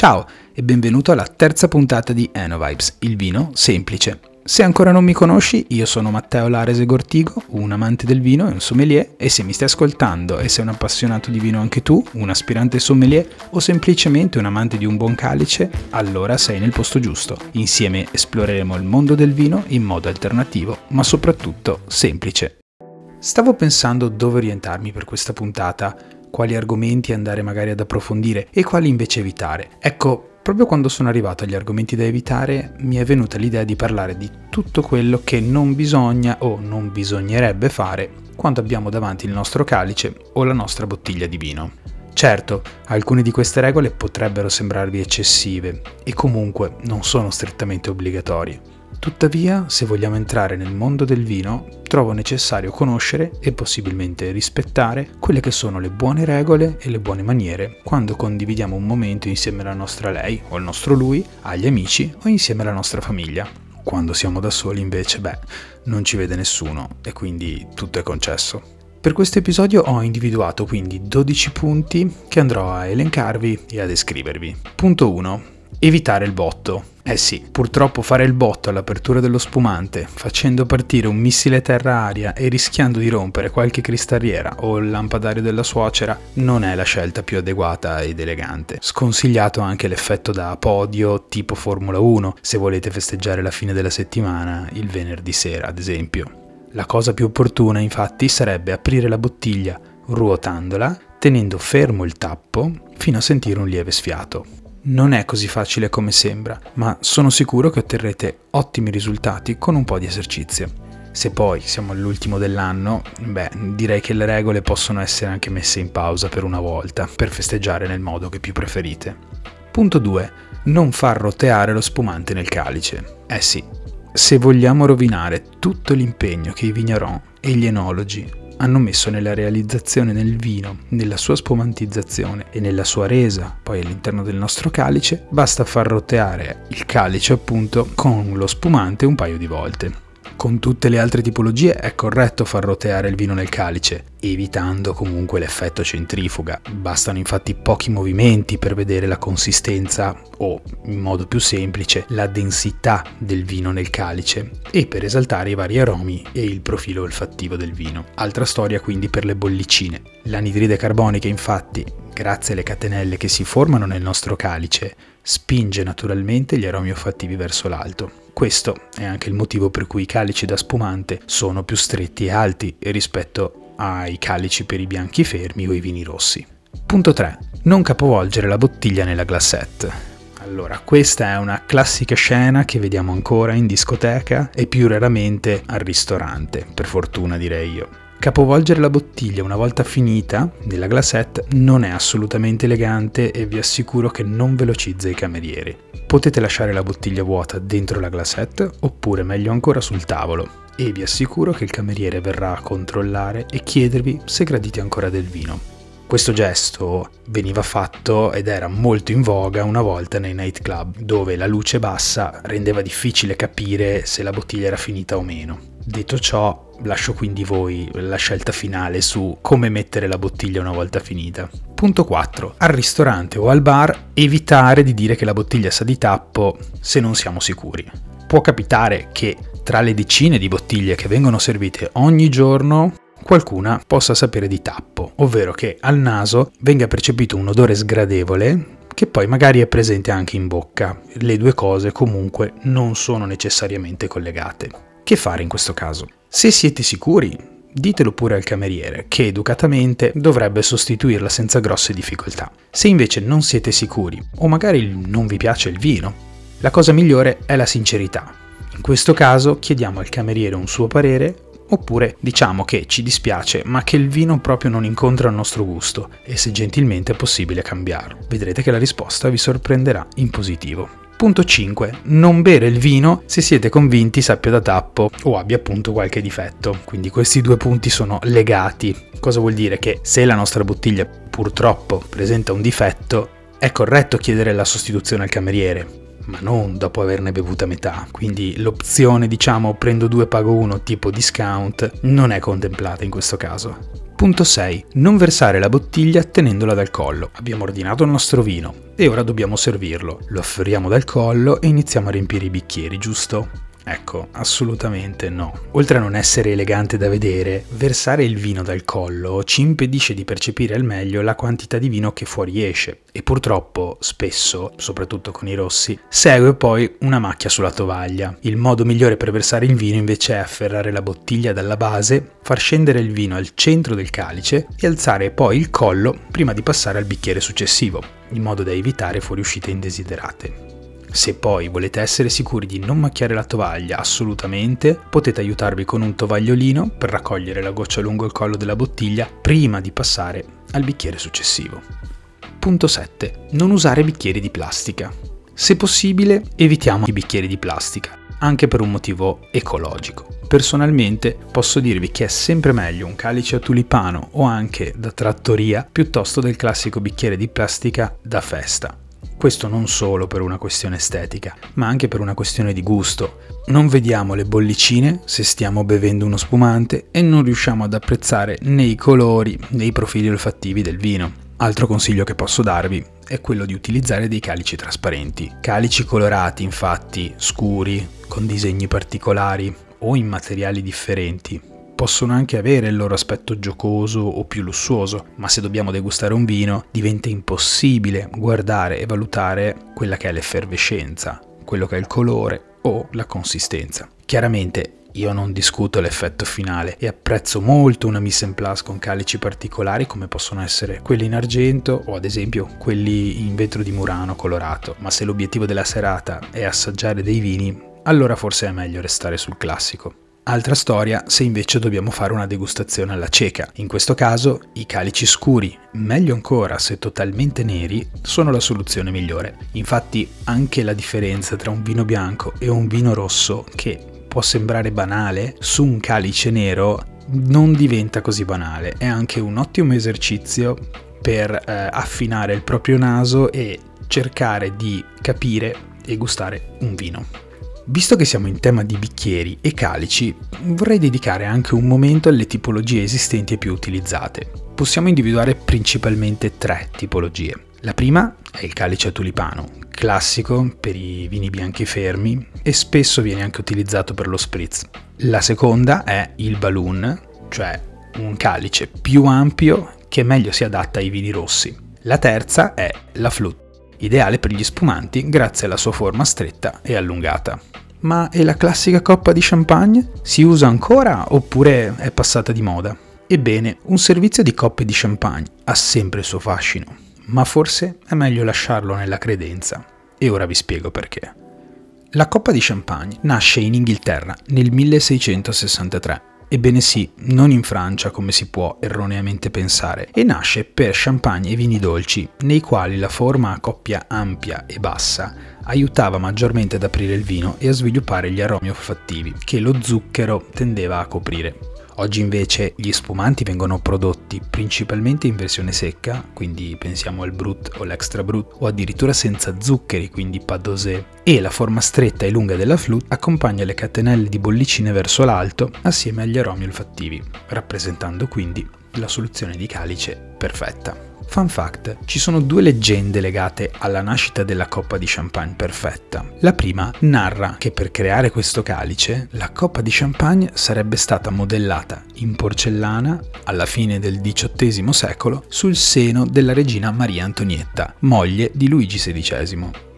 Ciao e benvenuto alla terza puntata di Enovibes, il vino semplice. Se ancora non mi conosci, io sono Matteo Larese Gortigo, un amante del vino e un sommelier e se mi stai ascoltando e sei un appassionato di vino anche tu, un aspirante sommelier o semplicemente un amante di un buon calice, allora sei nel posto giusto. Insieme esploreremo il mondo del vino in modo alternativo, ma soprattutto semplice. Stavo pensando dove orientarmi per questa puntata, quali argomenti andare magari ad approfondire e quali invece evitare. Ecco, proprio quando sono arrivato agli argomenti da evitare mi è venuta l'idea di parlare di tutto quello che non bisogna o non bisognerebbe fare quando abbiamo davanti il nostro calice o la nostra bottiglia di vino. Certo, alcune di queste regole potrebbero sembrarvi eccessive e comunque non sono strettamente obbligatorie. Tuttavia, se vogliamo entrare nel mondo del vino, trovo necessario conoscere e possibilmente rispettare quelle che sono le buone regole e le buone maniere quando condividiamo un momento insieme alla nostra lei o al nostro lui, agli amici o insieme alla nostra famiglia. Quando siamo da soli invece, beh, non ci vede nessuno e quindi tutto è concesso. Per questo episodio ho individuato quindi 12 punti che andrò a elencarvi e a descrivervi. Punto 1 evitare il botto. Eh sì, purtroppo fare il botto all'apertura dello spumante, facendo partire un missile terra-aria e rischiando di rompere qualche cristalliera o il lampadario della suocera, non è la scelta più adeguata ed elegante. Sconsigliato anche l'effetto da podio tipo Formula 1, se volete festeggiare la fine della settimana, il venerdì sera ad esempio. La cosa più opportuna infatti sarebbe aprire la bottiglia ruotandola, tenendo fermo il tappo fino a sentire un lieve sfiato. Non è così facile come sembra, ma sono sicuro che otterrete ottimi risultati con un po' di esercizio. Se poi siamo all'ultimo dell'anno, beh, direi che le regole possono essere anche messe in pausa per una volta, per festeggiare nel modo che più preferite. Punto 2. Non far roteare lo spumante nel calice. Eh sì, se vogliamo rovinare tutto l'impegno che i vigneron e gli enologi hanno messo nella realizzazione del vino, nella sua spumantizzazione e nella sua resa, poi all'interno del nostro calice, basta far roteare il calice appunto con lo spumante un paio di volte. Con tutte le altre tipologie è corretto far roteare il vino nel calice, evitando comunque l'effetto centrifuga. Bastano infatti pochi movimenti per vedere la consistenza o, in modo più semplice, la densità del vino nel calice e per esaltare i vari aromi e il profilo olfattivo del vino. Altra storia quindi per le bollicine. L'anidride carbonica infatti, grazie alle catenelle che si formano nel nostro calice, spinge naturalmente gli aromi olfattivi verso l'alto. Questo è anche il motivo per cui i calici da spumante sono più stretti e alti rispetto ai calici per i bianchi fermi o i vini rossi. Punto 3. Non capovolgere la bottiglia nella glassette. Allora, questa è una classica scena che vediamo ancora in discoteca e più raramente al ristorante, per fortuna direi io. Capovolgere la bottiglia una volta finita nella glassette non è assolutamente elegante e vi assicuro che non velocizza i camerieri. Potete lasciare la bottiglia vuota dentro la glassette oppure meglio ancora sul tavolo e vi assicuro che il cameriere verrà a controllare e chiedervi se gradite ancora del vino. Questo gesto veniva fatto ed era molto in voga una volta nei nightclub, dove la luce bassa rendeva difficile capire se la bottiglia era finita o meno. Detto ciò, lascio quindi voi la scelta finale su come mettere la bottiglia una volta finita. Punto 4. Al ristorante o al bar evitare di dire che la bottiglia sa di tappo se non siamo sicuri. Può capitare che tra le decine di bottiglie che vengono servite ogni giorno qualcuna possa sapere di tappo, ovvero che al naso venga percepito un odore sgradevole che poi magari è presente anche in bocca. Le due cose comunque non sono necessariamente collegate. Che fare in questo caso? Se siete sicuri, ditelo pure al cameriere, che educatamente dovrebbe sostituirla senza grosse difficoltà. Se invece non siete sicuri, o magari non vi piace il vino, la cosa migliore è la sincerità. In questo caso chiediamo al cameriere un suo parere oppure diciamo che ci dispiace ma che il vino proprio non incontra il nostro gusto e se gentilmente è possibile cambiarlo. Vedrete che la risposta vi sorprenderà in positivo. Punto 5. Non bere il vino se siete convinti sappia da tappo o abbia appunto qualche difetto. Quindi questi due punti sono legati. Cosa vuol dire? Che se la nostra bottiglia purtroppo presenta un difetto, è corretto chiedere la sostituzione al cameriere, ma non dopo averne bevuta metà, quindi l'opzione diciamo prendo due pago uno tipo discount non è contemplata in questo caso. Punto 6. Non versare la bottiglia tenendola dal collo. Abbiamo ordinato il nostro vino e ora dobbiamo servirlo. Lo afferriamo dal collo e iniziamo a riempire i bicchieri, giusto? Ecco, assolutamente no. Oltre a non essere elegante da vedere, versare il vino dal collo ci impedisce di percepire al meglio la quantità di vino che fuoriesce e purtroppo spesso, soprattutto con i rossi, segue poi una macchia sulla tovaglia. Il modo migliore per versare il vino invece è afferrare la bottiglia dalla base, far scendere il vino al centro del calice e alzare poi il collo prima di passare al bicchiere successivo, in modo da evitare fuoriuscite indesiderate. Se poi volete essere sicuri di non macchiare la tovaglia assolutamente, potete aiutarvi con un tovagliolino per raccogliere la goccia lungo il collo della bottiglia prima di passare al bicchiere successivo. Punto 7. Non usare bicchieri di plastica. Se possibile, evitiamo i bicchieri di plastica, anche per un motivo ecologico. Personalmente posso dirvi che è sempre meglio un calice a tulipano o anche da trattoria piuttosto del classico bicchiere di plastica da festa questo non solo per una questione estetica, ma anche per una questione di gusto. Non vediamo le bollicine se stiamo bevendo uno spumante e non riusciamo ad apprezzare né i colori né i profili olfattivi del vino. Altro consiglio che posso darvi è quello di utilizzare dei calici trasparenti. Calici colorati, infatti, scuri, con disegni particolari o in materiali differenti, possono anche avere il loro aspetto giocoso o più lussuoso, ma se dobbiamo degustare un vino diventa impossibile guardare e valutare quella che è l'effervescenza, quello che è il colore o la consistenza. Chiaramente io non discuto l'effetto finale e apprezzo molto una mise en place con calici particolari come possono essere quelli in argento o ad esempio quelli in vetro di Murano colorato, ma se l'obiettivo della serata è assaggiare dei vini, allora forse è meglio restare sul classico. Altra storia se invece dobbiamo fare una degustazione alla cieca. In questo caso i calici scuri, meglio ancora se totalmente neri, sono la soluzione migliore. Infatti anche la differenza tra un vino bianco e un vino rosso, che può sembrare banale, su un calice nero non diventa così banale. È anche un ottimo esercizio per eh, affinare il proprio naso e cercare di capire e gustare un vino. Visto che siamo in tema di bicchieri e calici, vorrei dedicare anche un momento alle tipologie esistenti e più utilizzate. Possiamo individuare principalmente tre tipologie. La prima è il calice a tulipano, classico per i vini bianchi fermi e spesso viene anche utilizzato per lo spritz. La seconda è il balloon, cioè un calice più ampio che meglio si adatta ai vini rossi. La terza è la flute, ideale per gli spumanti grazie alla sua forma stretta e allungata. Ma è la classica coppa di champagne? Si usa ancora oppure è passata di moda? Ebbene, un servizio di coppe di champagne ha sempre il suo fascino, ma forse è meglio lasciarlo nella credenza. E ora vi spiego perché. La coppa di champagne nasce in Inghilterra nel 1663 Ebbene sì, non in Francia come si può erroneamente pensare, e nasce per champagne e vini dolci, nei quali la forma a coppia ampia e bassa aiutava maggiormente ad aprire il vino e a sviluppare gli aromi olfattivi che lo zucchero tendeva a coprire. Oggi invece gli spumanti vengono prodotti principalmente in versione secca, quindi pensiamo al brut o l'extra brut, o addirittura senza zuccheri, quindi pas dosé, e la forma stretta e lunga della flute accompagna le catenelle di bollicine verso l'alto assieme agli aromi olfattivi, rappresentando quindi la soluzione di calice perfetta. Fun fact, ci sono due leggende legate alla nascita della coppa di champagne perfetta. La prima narra che per creare questo calice la coppa di champagne sarebbe stata modellata in porcellana alla fine del XVIII secolo sul seno della regina Maria Antonietta, moglie di Luigi XVI.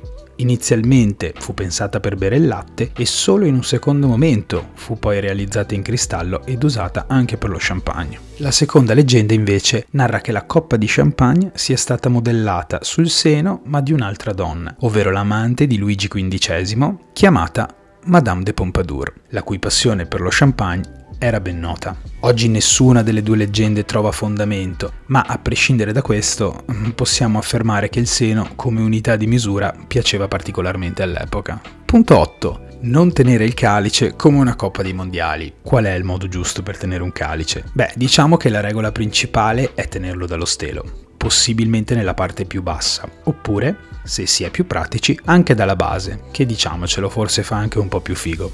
Inizialmente fu pensata per bere il latte e solo in un secondo momento fu poi realizzata in cristallo ed usata anche per lo champagne. La seconda leggenda invece narra che la coppa di champagne sia stata modellata sul seno ma di un'altra donna, ovvero l'amante di Luigi XV, chiamata Madame de Pompadour, la cui passione per lo champagne era ben nota. Oggi nessuna delle due leggende trova fondamento, ma a prescindere da questo possiamo affermare che il seno come unità di misura piaceva particolarmente all'epoca. Punto 8. Non tenere il calice come una coppa dei mondiali. Qual è il modo giusto per tenere un calice? Beh, diciamo che la regola principale è tenerlo dallo stelo, possibilmente nella parte più bassa, oppure, se si è più pratici, anche dalla base, che diciamocelo forse fa anche un po' più figo.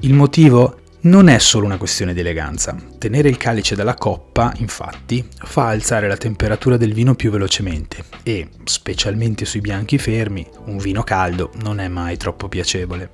Il motivo? Non è solo una questione di eleganza. Tenere il calice dalla coppa, infatti, fa alzare la temperatura del vino più velocemente e, specialmente sui bianchi fermi, un vino caldo non è mai troppo piacevole.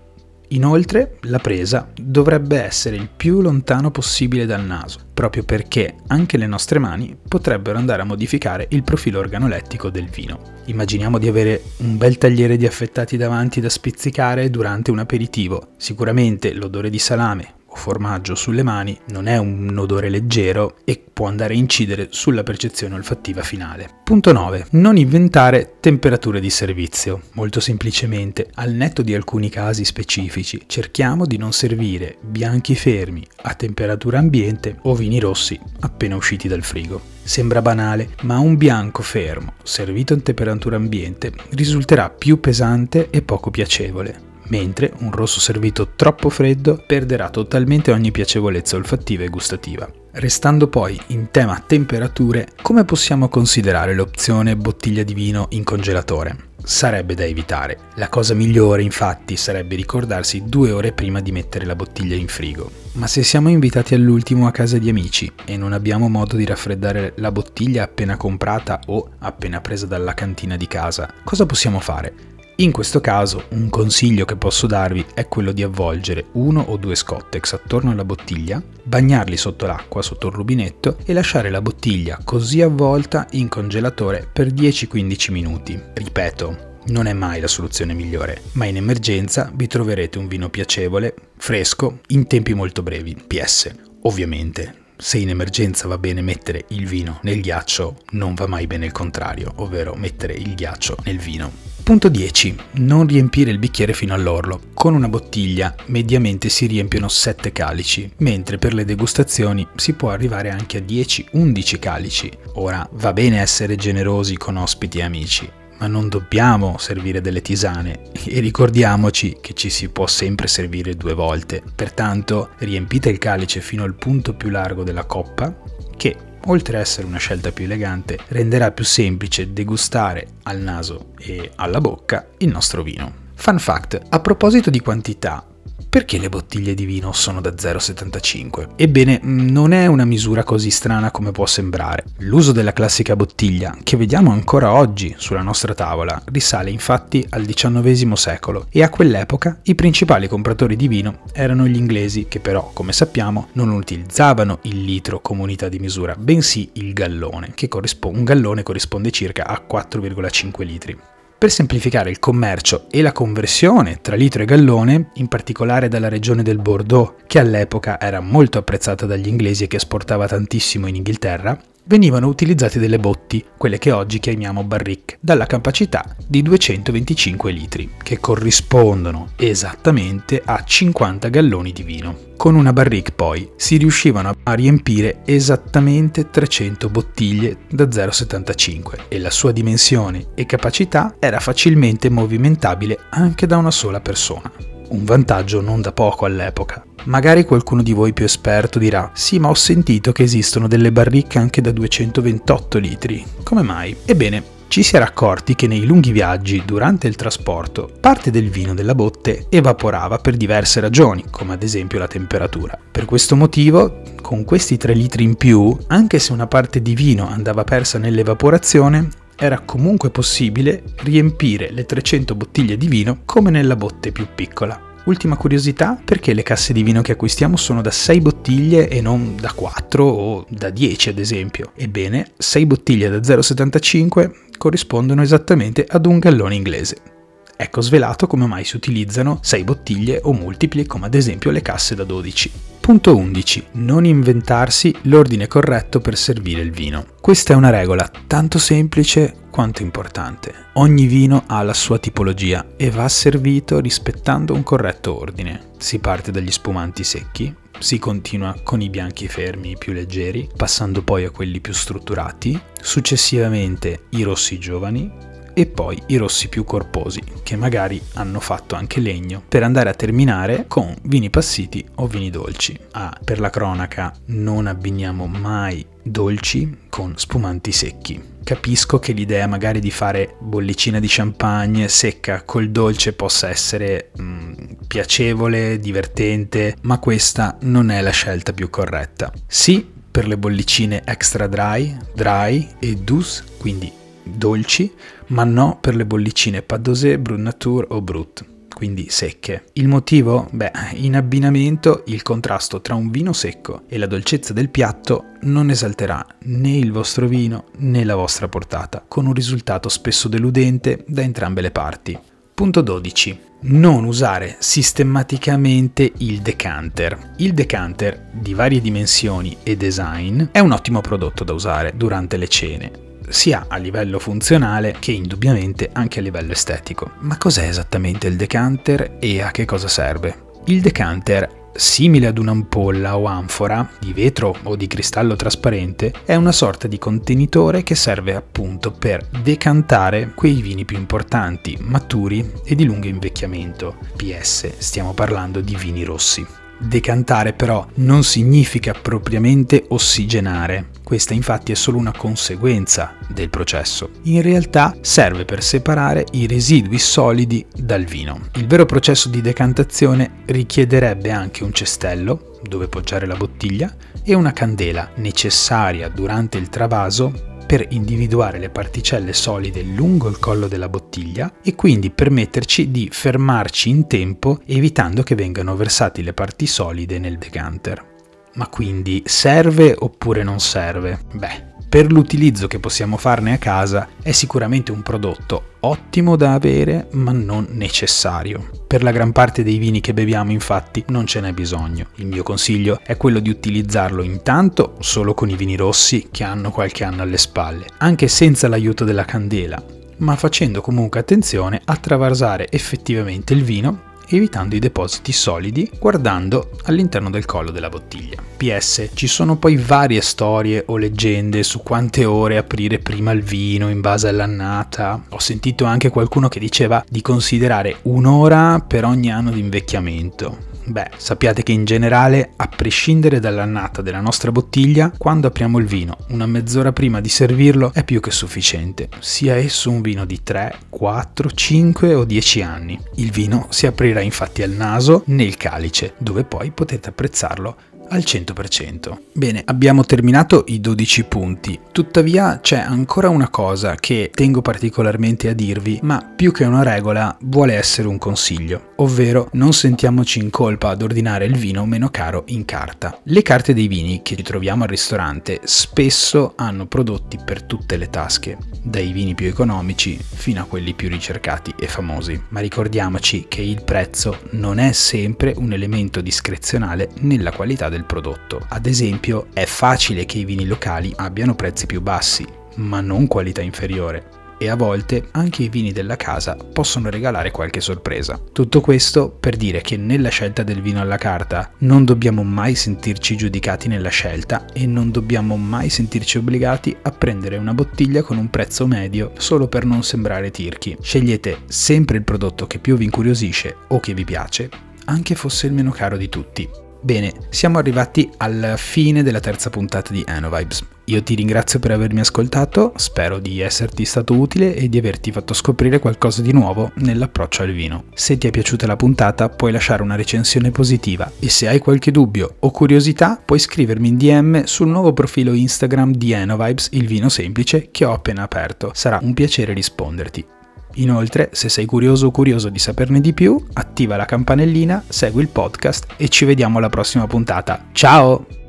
Inoltre, la presa dovrebbe essere il più lontano possibile dal naso, proprio perché anche le nostre mani potrebbero andare a modificare il profilo organolettico del vino. Immaginiamo di avere un bel tagliere di affettati davanti da spizzicare durante un aperitivo. Sicuramente l'odore di salame formaggio sulle mani non è un odore leggero e può andare a incidere sulla percezione olfattiva finale. Punto 9. Non inventare temperature di servizio. Molto semplicemente, al netto di alcuni casi specifici, cerchiamo di non servire bianchi fermi a temperatura ambiente o vini rossi appena usciti dal frigo. Sembra banale, ma un bianco fermo, servito a temperatura ambiente, risulterà più pesante e poco piacevole mentre un rosso servito troppo freddo perderà totalmente ogni piacevolezza olfattiva e gustativa. Restando poi in tema temperature, come possiamo considerare l'opzione bottiglia di vino in congelatore? Sarebbe da evitare. La cosa migliore infatti sarebbe ricordarsi due ore prima di mettere la bottiglia in frigo. Ma se siamo invitati all'ultimo a casa di amici e non abbiamo modo di raffreddare la bottiglia appena comprata o appena presa dalla cantina di casa, cosa possiamo fare? In questo caso un consiglio che posso darvi è quello di avvolgere uno o due Scottex attorno alla bottiglia, bagnarli sotto l'acqua, sotto il rubinetto e lasciare la bottiglia così avvolta in congelatore per 10-15 minuti. Ripeto, non è mai la soluzione migliore, ma in emergenza vi troverete un vino piacevole, fresco, in tempi molto brevi. PS, ovviamente, se in emergenza va bene mettere il vino nel ghiaccio, non va mai bene il contrario, ovvero mettere il ghiaccio nel vino. Punto 10. Non riempire il bicchiere fino all'orlo. Con una bottiglia mediamente si riempiono 7 calici, mentre per le degustazioni si può arrivare anche a 10-11 calici. Ora, va bene essere generosi con ospiti e amici, ma non dobbiamo servire delle tisane e ricordiamoci che ci si può sempre servire due volte. Pertanto riempite il calice fino al punto più largo della coppa, che oltre a essere una scelta più elegante, renderà più semplice degustare al naso e alla bocca il nostro vino. Fun fact, a proposito di quantità, perché le bottiglie di vino sono da 0,75? Ebbene, non è una misura così strana come può sembrare. L'uso della classica bottiglia, che vediamo ancora oggi sulla nostra tavola, risale infatti al XIX secolo e a quell'epoca i principali compratori di vino erano gli inglesi, che però, come sappiamo, non utilizzavano il litro come unità di misura, bensì il gallone, che corrisponde, un gallone corrisponde circa a 4,5 litri. Per semplificare il commercio e la conversione tra litro e gallone, in particolare dalla regione del Bordeaux, che all'epoca era molto apprezzata dagli inglesi e che esportava tantissimo in Inghilterra, venivano utilizzate delle botti, quelle che oggi chiamiamo barrique, dalla capacità di 225 litri, che corrispondono esattamente a 50 galloni di vino. Con una barrique poi si riuscivano a riempire esattamente 300 bottiglie da 0,75 e la sua dimensione e capacità era facilmente movimentabile anche da una sola persona. Un vantaggio non da poco all'epoca. Magari qualcuno di voi più esperto dirà: Sì, ma ho sentito che esistono delle barricche anche da 228 litri. Come mai? Ebbene, ci si era accorti che nei lunghi viaggi, durante il trasporto, parte del vino della botte evaporava per diverse ragioni, come ad esempio la temperatura. Per questo motivo, con questi 3 litri in più, anche se una parte di vino andava persa nell'evaporazione, era comunque possibile riempire le 300 bottiglie di vino come nella botte più piccola. Ultima curiosità, perché le casse di vino che acquistiamo sono da 6 bottiglie e non da 4 o da 10 ad esempio? Ebbene, 6 bottiglie da 0,75 corrispondono esattamente ad un gallone inglese. Ecco svelato come mai si utilizzano 6 bottiglie o multipli come ad esempio le casse da 12. Punto 11. Non inventarsi l'ordine corretto per servire il vino. Questa è una regola tanto semplice quanto importante. Ogni vino ha la sua tipologia e va servito rispettando un corretto ordine. Si parte dagli spumanti secchi, si continua con i bianchi fermi più leggeri, passando poi a quelli più strutturati, successivamente i rossi giovani, e poi i rossi più corposi, che magari hanno fatto anche legno, per andare a terminare con vini passiti o vini dolci. Ah, per la cronaca, non abbiniamo mai dolci con spumanti secchi. Capisco che l'idea magari di fare bollicina di champagne secca col dolce possa essere mm, piacevole, divertente, ma questa non è la scelta più corretta. Sì, per le bollicine extra dry, dry e douce, quindi dolci, ma no per le bollicine padosé, brut nature o brut quindi secche. Il motivo? Beh, in abbinamento il contrasto tra un vino secco e la dolcezza del piatto non esalterà né il vostro vino né la vostra portata, con un risultato spesso deludente da entrambe le parti. Punto 12. Non usare sistematicamente il decanter. Il decanter di varie dimensioni e design è un ottimo prodotto da usare durante le cene, sia a livello funzionale che indubbiamente anche a livello estetico. Ma cos'è esattamente il decanter e a che cosa serve? Il decanter simile ad un'ampolla o anfora di vetro o di cristallo trasparente, è una sorta di contenitore che serve appunto per decantare quei vini più importanti, maturi e di lungo invecchiamento. PS, stiamo parlando di vini rossi. Decantare però non significa propriamente ossigenare, questa infatti è solo una conseguenza del processo. In realtà serve per separare i residui solidi dal vino. Il vero processo di decantazione richiederebbe anche un cestello dove poggiare la bottiglia e una candela necessaria durante il travaso per individuare le particelle solide lungo il collo della bottiglia e quindi permetterci di fermarci in tempo evitando che vengano versati le parti solide nel decanter. Ma quindi serve oppure non serve? Beh, per l'utilizzo che possiamo farne a casa è sicuramente un prodotto ottimo da avere ma non necessario. Per la gran parte dei vini che beviamo infatti non ce n'è bisogno. Il mio consiglio è quello di utilizzarlo intanto solo con i vini rossi che hanno qualche anno alle spalle, anche senza l'aiuto della candela, ma facendo comunque attenzione a travasare effettivamente il vino evitando i depositi solidi guardando all'interno del collo della bottiglia. PS, ci sono poi varie storie o leggende su quante ore aprire prima il vino in base all'annata. Ho sentito anche qualcuno che diceva di considerare un'ora per ogni anno di invecchiamento. Beh, sappiate che in generale, a prescindere dall'annata della nostra bottiglia, quando apriamo il vino una mezz'ora prima di servirlo è più che sufficiente, sia esso un vino di 3, 4, 5 o 10 anni. Il vino si aprirà infatti al naso nel calice, dove poi potete apprezzarlo al 100%. Bene, abbiamo terminato i 12 punti, tuttavia c'è ancora una cosa che tengo particolarmente a dirvi, ma più che una regola vuole essere un consiglio, ovvero non sentiamoci in colpa ad ordinare il vino meno caro in carta. Le carte dei vini che ritroviamo al ristorante spesso hanno prodotti per tutte le tasche, dai vini più economici fino a quelli più ricercati e famosi, ma ricordiamoci che il prezzo non è sempre un elemento discrezionale nella qualità del del prodotto. Ad esempio, è facile che i vini locali abbiano prezzi più bassi, ma non qualità inferiore e a volte anche i vini della casa possono regalare qualche sorpresa. Tutto questo per dire che nella scelta del vino alla carta non dobbiamo mai sentirci giudicati nella scelta e non dobbiamo mai sentirci obbligati a prendere una bottiglia con un prezzo medio solo per non sembrare tirchi. Scegliete sempre il prodotto che più vi incuriosisce o che vi piace, anche fosse il meno caro di tutti. Bene, siamo arrivati alla fine della terza puntata di Anovibes. Io ti ringrazio per avermi ascoltato, spero di esserti stato utile e di averti fatto scoprire qualcosa di nuovo nell'approccio al vino. Se ti è piaciuta la puntata puoi lasciare una recensione positiva e se hai qualche dubbio o curiosità puoi scrivermi in DM sul nuovo profilo Instagram di Anovibes, il vino semplice, che ho appena aperto. Sarà un piacere risponderti. Inoltre, se sei curioso o curioso di saperne di più, attiva la campanellina, segui il podcast e ci vediamo alla prossima puntata. Ciao!